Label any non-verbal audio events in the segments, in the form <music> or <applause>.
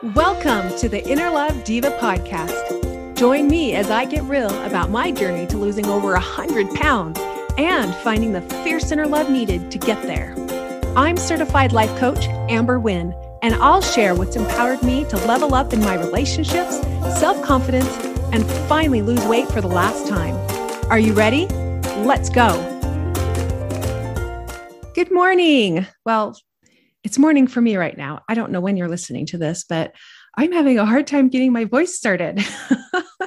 Welcome to the Inner Love Diva podcast. Join me as I get real about my journey to losing over 100 pounds and finding the fierce inner love needed to get there. I'm certified life coach Amber Winn, and I'll share what's empowered me to level up in my relationships, self confidence, and finally lose weight for the last time. Are you ready? Let's go. Good morning. Well, it's morning for me right now. I don't know when you're listening to this, but I'm having a hard time getting my voice started.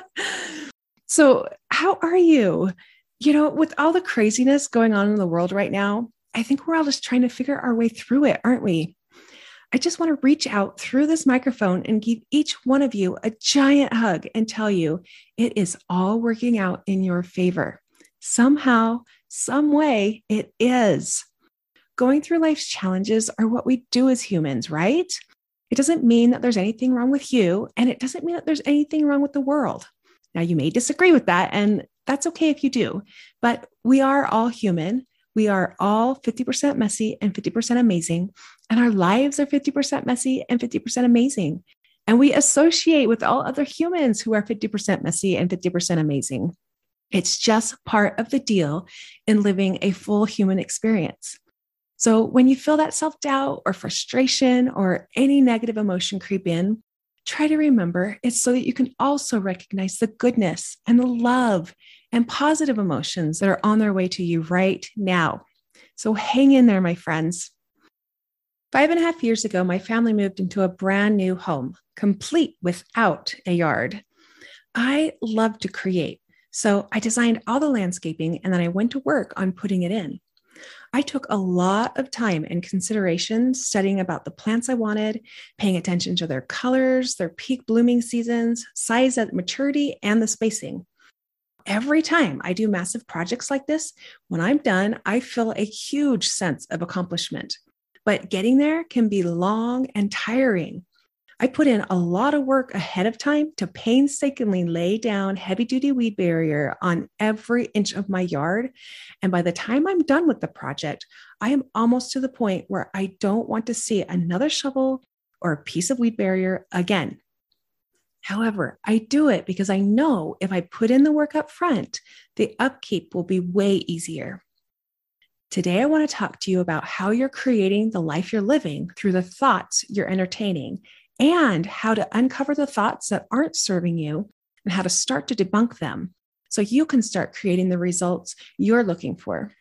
<laughs> so, how are you? You know, with all the craziness going on in the world right now, I think we're all just trying to figure our way through it, aren't we? I just want to reach out through this microphone and give each one of you a giant hug and tell you it is all working out in your favor. Somehow, some way, it is going through life's challenges are what we do as humans, right? It doesn't mean that there's anything wrong with you, and it doesn't mean that there's anything wrong with the world. Now, you may disagree with that, and that's okay if you do, but we are all human. We are all 50% messy and 50% amazing, and our lives are 50% messy and 50% amazing. And we associate with all other humans who are 50% messy and 50% amazing. It's just part of the deal in living a full human experience. So when you feel that self doubt or frustration or any negative emotion creep in, try to remember it's so that you can also recognize the goodness and the love and positive emotions that are on their way to you right now. So hang in there, my friends. Five and a half years ago, my family moved into a brand new home, complete without a yard. I love to create. So I designed all the landscaping and then I went to work on putting it in. I took a lot of time and consideration studying about the plants I wanted, paying attention to their colors, their peak blooming seasons, size at maturity, and the spacing. Every time I do massive projects like this, when I'm done, I feel a huge sense of accomplishment. But getting there can be long and tiring. I put in a lot of work ahead of time to painstakingly lay down heavy duty weed barrier on every inch of my yard. And by the time I'm done with the project, I am almost to the point where I don't want to see another shovel or a piece of weed barrier again. However, I do it because I know if I put in the work up front, the upkeep will be way easier. Today, I want to talk to you about how you're creating the life you're living through the thoughts you're entertaining and how to uncover the thoughts that aren't serving you and how to start to debunk them so you can start creating the results you're looking for.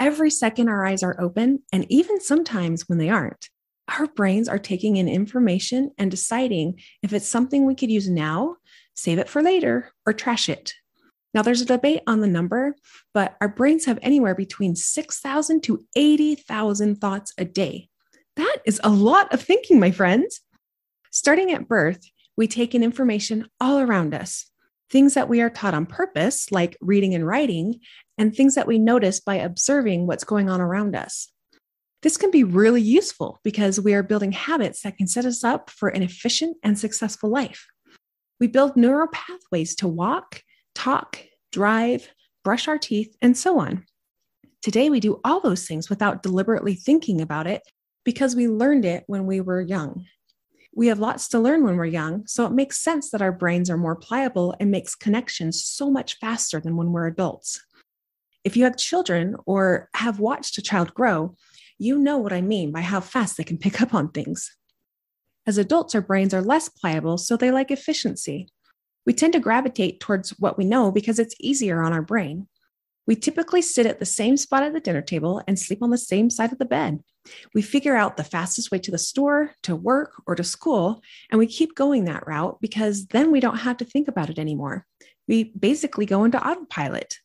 Every second our eyes are open, and even sometimes when they aren't, our brains are taking in information and deciding if it's something we could use now, save it for later, or trash it. Now, there's a debate on the number, but our brains have anywhere between 6,000 to 80,000 thoughts a day. That is a lot of thinking, my friends. Starting at birth, we take in information all around us things that we are taught on purpose, like reading and writing, and things that we notice by observing what's going on around us. This can be really useful because we are building habits that can set us up for an efficient and successful life. We build neural pathways to walk, talk, drive, brush our teeth, and so on. Today, we do all those things without deliberately thinking about it because we learned it when we were young we have lots to learn when we're young, so it makes sense that our brains are more pliable and makes connections so much faster than when we're adults. If you have children or have watched a child grow, you know what I mean by how fast they can pick up on things. As adults, our brains are less pliable, so they like efficiency. We tend to gravitate towards what we know because it's easier on our brain. We typically sit at the same spot at the dinner table and sleep on the same side of the bed. We figure out the fastest way to the store, to work, or to school, and we keep going that route because then we don't have to think about it anymore. We basically go into autopilot.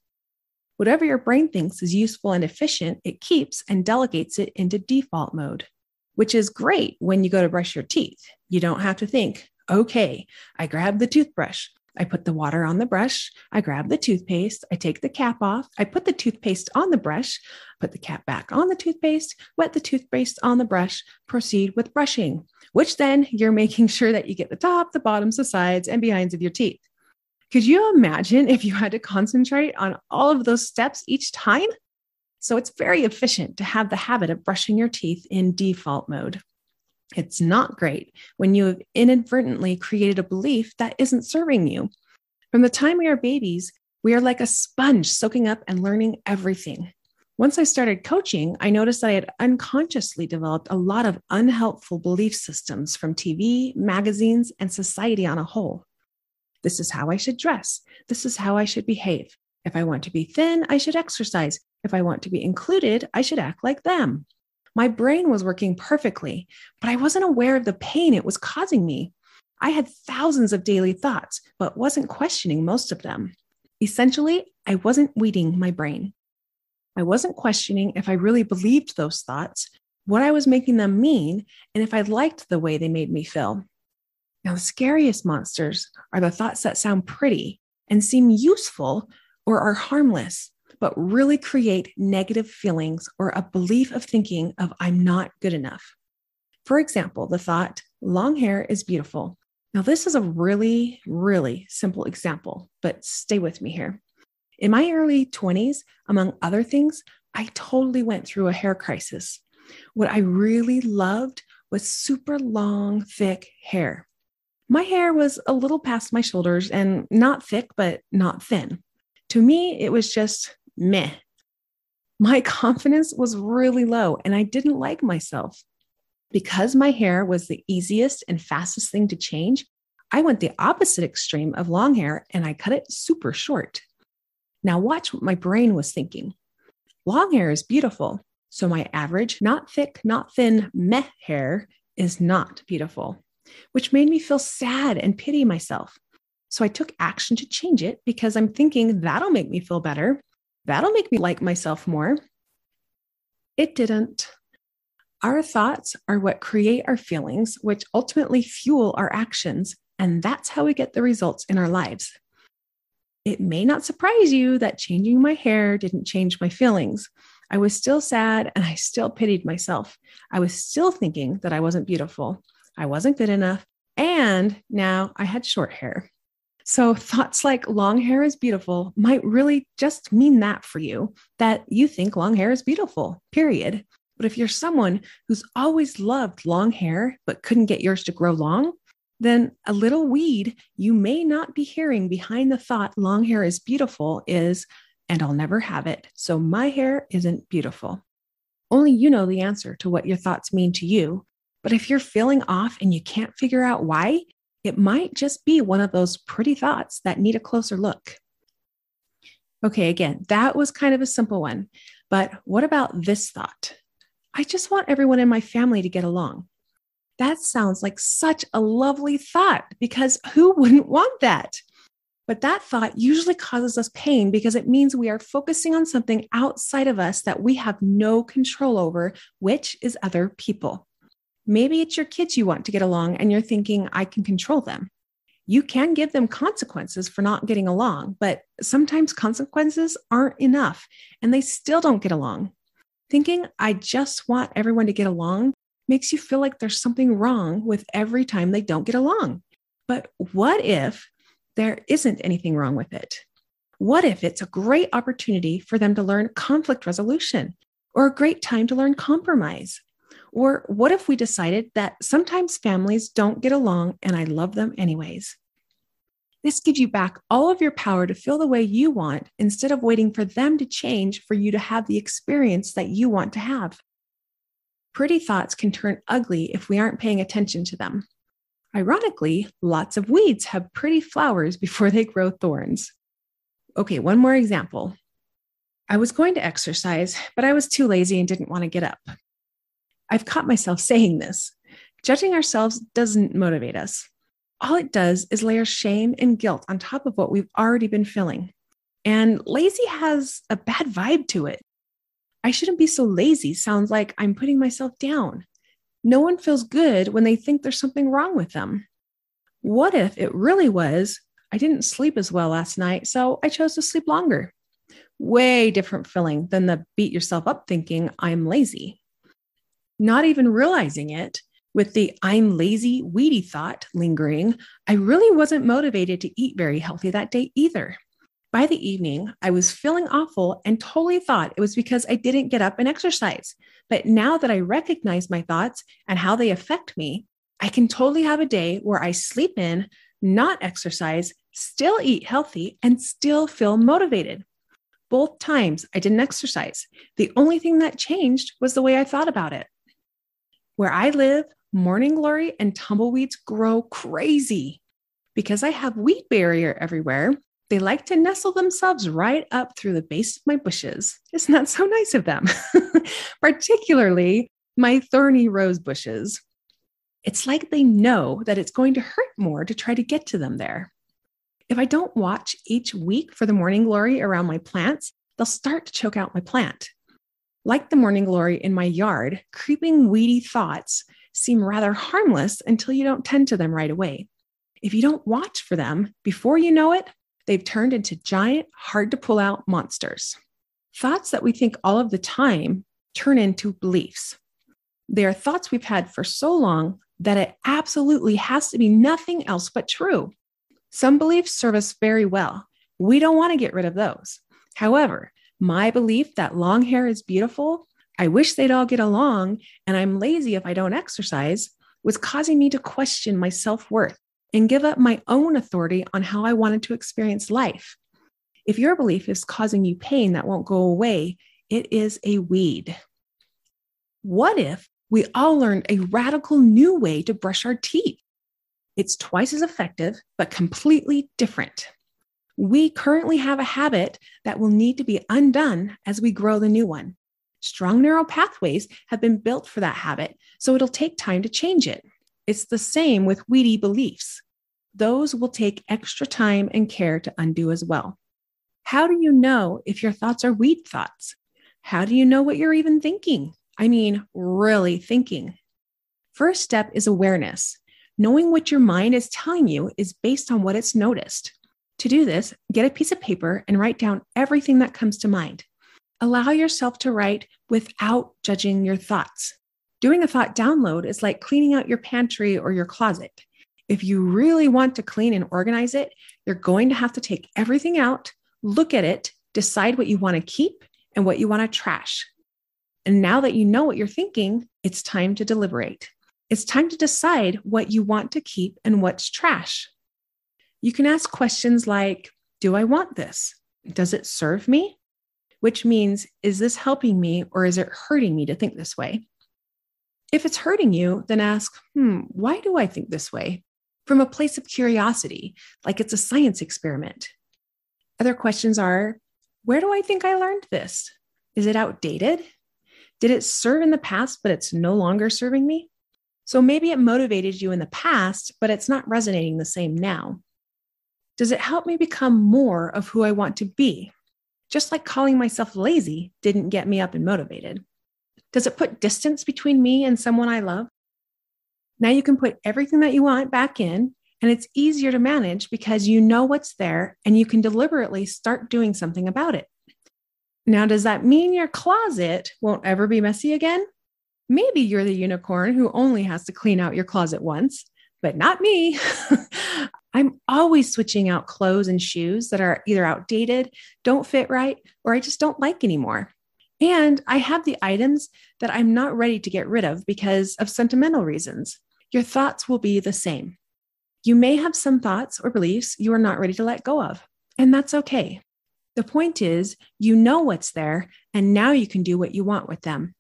Whatever your brain thinks is useful and efficient, it keeps and delegates it into default mode, which is great when you go to brush your teeth. You don't have to think, okay, I grab the toothbrush. I put the water on the brush. I grab the toothpaste. I take the cap off. I put the toothpaste on the brush, put the cap back on the toothpaste, wet the toothpaste on the brush, proceed with brushing, which then you're making <laughs> sure that you get the top, the bottoms, the sides, and behinds of your teeth. Could you imagine if you had to concentrate on all of those steps each time? So it's very efficient to have the habit of brushing your teeth in default mode. It's not great when you have inadvertently created a belief that isn't serving you. From the time we are babies, we are like a sponge soaking up and learning everything. Once I started coaching, I noticed that I had unconsciously developed a lot of unhelpful belief systems from TV, magazines, and society on a whole. This is how I should dress. This is how I should behave. If I want to be thin, I should exercise. If I want to be included, I should act like them. My brain was working perfectly, but I wasn't aware of the pain it was causing me. I had thousands of daily thoughts, but wasn't questioning most of them. Essentially, I wasn't weeding my brain. I wasn't questioning if I really believed those thoughts, what I was making them mean, and if I liked the way they made me feel. Now, the scariest monsters are the thoughts that sound pretty and seem useful or are harmless, but really create negative feelings or a belief of thinking of I'm not good enough. For example, the thought, long hair is beautiful. Now, this is a really, really simple example, but stay with me here. In my early 20s, among other things, I totally went through a hair crisis. What I really loved was super long, thick hair. My hair was a little past my shoulders and not thick, but not thin. To me, it was just meh. My <laughs> confidence was really low and I didn't like myself. Because my hair was the easiest and fastest thing to change, I went the opposite extreme of long hair and I cut it super short. Now, watch what my brain was thinking. Long hair is beautiful, so my average, not thick, not thin, meh hair is not beautiful, which made me feel sad and pity myself. So I took action to change it because I'm thinking that'll make me feel better. That'll make me like myself more. It didn't. Our thoughts are what create our feelings, which ultimately fuel our actions. And that's how we get the results in our lives. It may not surprise you that changing my hair didn't change my feelings. I was still sad and I still pitied myself. I was still thinking that I wasn't beautiful. I wasn't good enough. And now I had short hair. So, thoughts like long hair is beautiful might really just mean that for you, that you think long hair is beautiful, period. But if you're someone who's always loved long hair but couldn't get yours to grow long, then a little weed you may not be hearing behind the thought long hair is beautiful is, and I'll never have it. So my hair isn't beautiful. Only you know the answer to what your thoughts mean to you. But if you're feeling off and you can't figure out why, it might just be one of those pretty thoughts that need a closer look. Okay, again, that was kind of a simple one. But what about this thought? I just want everyone in my family to get along. That sounds like such a lovely thought because who wouldn't want that? But that thought usually causes us pain because it means we are focusing on something outside of us that we have no control over, which is other people. Maybe it's your kids you want to get along and you're thinking, I can control them. You can give them consequences for not getting along, but sometimes consequences aren't enough and they still don't get along. Thinking, I just want everyone to get along makes you feel like there's something wrong with every time they don't get along. But what if there isn't anything wrong with it? What if it's a great opportunity for them to learn conflict resolution or a great time to learn compromise? Or what if we decided that sometimes families don't get along and I love them anyways? This gives you back all of your power to feel the way you want instead of waiting for them to change for you to have the experience that you want to have. Pretty thoughts can turn ugly if we aren't paying attention to them. Ironically, lots of weeds have pretty flowers <laughs> before they grow thorns. Okay, one more example. I was going to exercise, but I was too lazy and didn't want to get up. I've caught myself saying this. Judging ourselves doesn't motivate us. All it does is layer shame and guilt on top of what we've already been feeling. And lazy has a bad vibe to it. I shouldn't be so lazy sounds like I'm putting myself down. No one feels good when they think there's something wrong with them. What if it really was, I didn't sleep as well last night, so I chose to sleep longer? Way different feeling than the beat yourself up thinking I'm lazy. Not even realizing it, with the I'm lazy, weedy thought lingering, I really wasn't motivated to eat very healthy that day either. By the evening, I was feeling awful and totally thought it was because I didn't get up and exercise. But now that I recognize my thoughts and how they affect me, I can totally have a day where I sleep in, not exercise, still eat healthy, and still feel motivated. Both times I didn't exercise. The only thing that changed was the way I thought about it. Where I live, morning glory and tumbleweeds grow crazy. Because I have weed barrier everywhere, they like to nestle themselves right up through the base of my bushes. Isn't that so nice of them? <laughs> Particularly my thorny rose bushes. It's like they know that it's going to hurt more to try to get to them there. If I don't watch each week for the morning glory around my plants, they'll start to choke out my plant. Like the morning glory in my yard, creeping weedy thoughts seem rather harmless until you don't tend to them right away. If you don't watch for them, before you know it, they've turned into giant, hard to pull out monsters. Thoughts that we think all of the time turn into beliefs. They are thoughts we've had for so long that it absolutely has to be nothing else but true. Some beliefs serve us very well. We don't want to get rid of those. However, my belief that long hair is beautiful, I wish they'd all get along, and I'm lazy if I don't exercise, was causing me to question my self worth and give up my own authority on how I wanted to experience life. If your belief is causing you pain that won't go away, it is a weed. What if we all learned a radical new way to brush our teeth? It's twice as effective, but completely different. We currently have a habit that will need to be undone as we grow the new one. Strong neural pathways have been built for that habit, so it'll take time to change it. It's the same with weedy beliefs. Those will take extra time and care to undo as well. How do you know if your thoughts are weed thoughts? How do you know what you're even thinking? I mean, really thinking. First step is awareness. Knowing what your mind is telling you is based on what it's noticed. To do this, get a piece of paper and write down everything that comes to mind. Allow yourself to write without judging your thoughts. Doing a thought download is like cleaning out your pantry or your closet. If you really want to clean and organize it, you're going to have to take everything out, look at it, decide what you want to keep and what you want to trash. And now that you know what you're thinking, it's time to deliberate. It's time to decide what you want to keep and what's trash. You can ask questions like Do I want this? Does it serve me? Which means, is this helping me or is it hurting me to think this way? If it's hurting you, then ask, hmm, why do I think this way? From a place of curiosity, like it's a science experiment. Other questions are, where do I think I learned this? Is it outdated? Did it serve in the past, but it's no longer serving me? So maybe it motivated you in the past, but it's not resonating the same now. Does it help me become more of who I want to be? Just like calling myself lazy didn't get me up and motivated. Does it put distance between me and someone I love? Now you can put everything that you want back in, and it's easier to manage because you know what's there and you can deliberately start doing something about it. Now, does that mean your closet won't ever be messy again? Maybe you're the unicorn who only has to clean out your closet once, but not me. <laughs> I'm always switching out clothes and shoes that are either outdated, don't fit right, or I just don't like anymore. And I have the items that I'm not ready to get rid of because of sentimental reasons. Your thoughts will be the same. You may have some thoughts or beliefs you are not ready to let go of, and that's okay. The point is, you know what's there, and now you can do what you want with them.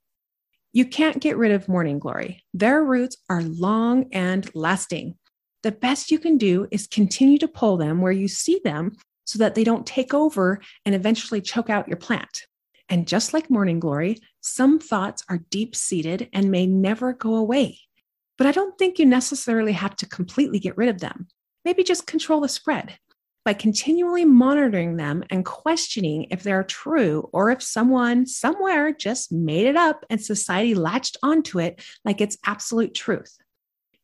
You can't get rid of morning glory. Their roots are long and lasting. The best you can do is continue to pull them where you see them so that they don't take over and eventually choke out your plant. And just like morning glory, some thoughts are deep seated and may never go away. But I don't think you necessarily have to completely get rid of them. Maybe just control the spread by continually monitoring them and questioning if they're true or if someone somewhere just made it up and society latched onto it like it's absolute truth.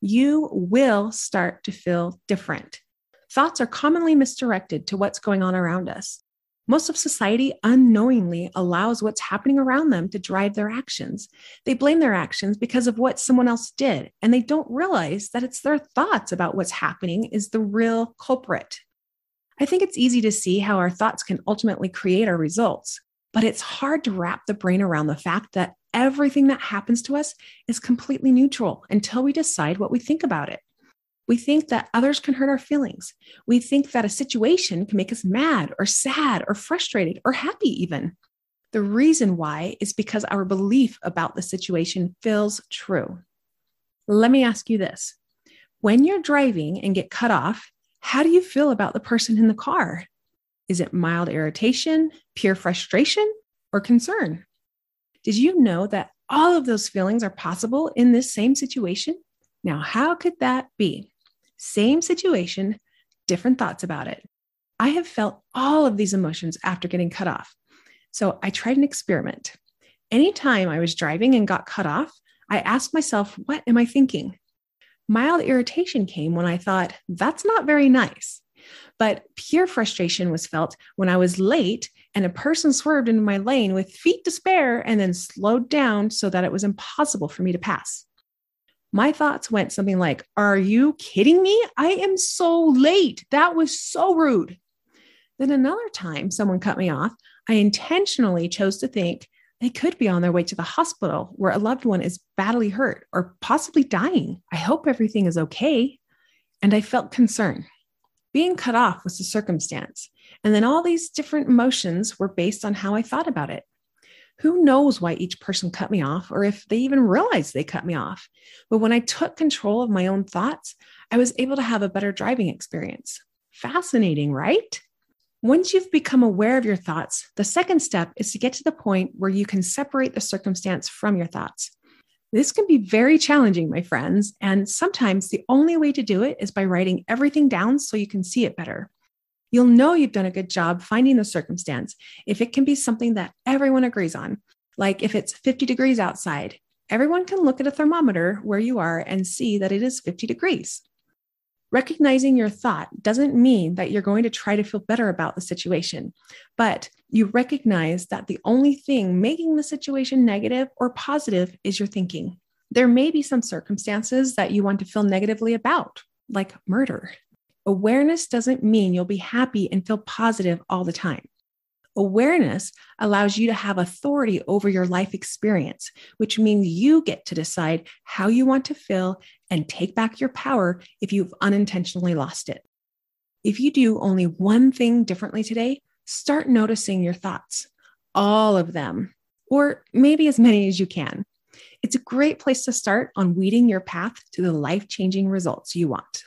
You will start to feel different. Thoughts are commonly misdirected to what's going on around us. Most of society unknowingly allows what's happening around them to drive their actions. They blame their actions because of what someone else did, and they don't realize that it's their thoughts about what's happening is the real culprit. I think it's easy to see how our thoughts can ultimately create our results, but it's hard to wrap the brain around the fact that everything that happens to us is completely neutral until we decide what we think about it. We think that others can hurt our feelings. We think that a situation can make us mad or sad or frustrated or happy, even. The reason why is because our belief about the situation feels true. Let me ask you this when you're driving and get cut off, how do you feel about the person in the car? Is it mild irritation, pure frustration, or concern? Did you know that all of those feelings are possible in this same situation? Now, how could that be? Same situation, different thoughts about it. I have felt all of these emotions after getting cut off. So I tried an experiment. Anytime I was driving and got cut off, I asked myself, what am I thinking? Mild irritation came when I thought, that's not very nice. But pure frustration was felt when I was late and a person swerved into my lane with feet to spare and then slowed down so that it was impossible for me to pass. My thoughts went something like, Are you kidding me? I am so late. That was so rude. Then another time someone cut me off, I intentionally chose to think they could be on their way to the hospital where a loved one is badly hurt or possibly dying. I hope everything is okay. And I felt concern. Being cut off was a circumstance. And then all these different emotions were based on how I thought about it. Who knows why each person cut me off or if they even realized they cut me off? But when I took control of my own thoughts, I was able to have a better driving experience. Fascinating, right? Once you've become aware of your thoughts, the second step is to get to the point where you can separate the circumstance from your thoughts. This can be very challenging, my friends, and sometimes the only way to do it is by writing everything down so you can see it better. You'll know you've done a good job finding the circumstance if it can be something that everyone agrees on. Like if it's 50 degrees outside, everyone can look at a thermometer where you are and see that it is 50 degrees. Recognizing your thought doesn't mean that you're going to try to feel better about the situation, but you recognize that the only thing making the situation negative or positive is your thinking. There may be some circumstances that you want to feel negatively about, like murder. Awareness doesn't mean you'll be happy and feel positive all the time. Awareness allows you to have authority over your life experience, which means you get to decide how you want to feel and take back your power if you've unintentionally lost it. If you do only one thing differently today, start noticing your thoughts, all of them, or maybe as many as you can. It's a great place to start on weeding your path to the life changing results you want.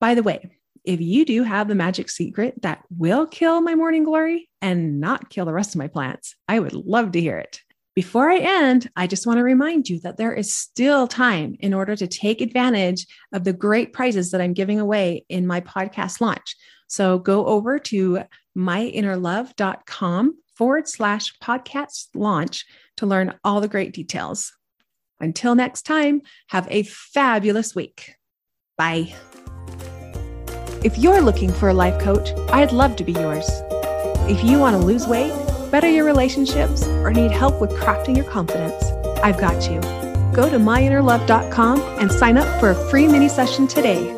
By the way, if you do have the magic secret that will kill my morning glory and not kill the rest of my plants, I would love to hear it. Before I end, I just want to remind you that there is still time in order to take advantage of the great prizes that I'm giving away in my podcast launch. So go over to myinnerlove.com forward slash podcast launch to learn all the great details. Until next time, have a fabulous week. Bye. If you're looking for a life coach, I'd love to be yours. If you want to lose weight, better your relationships, or need help with crafting your confidence, I've got you. Go to myinnerlove.com and sign up for a free mini session today.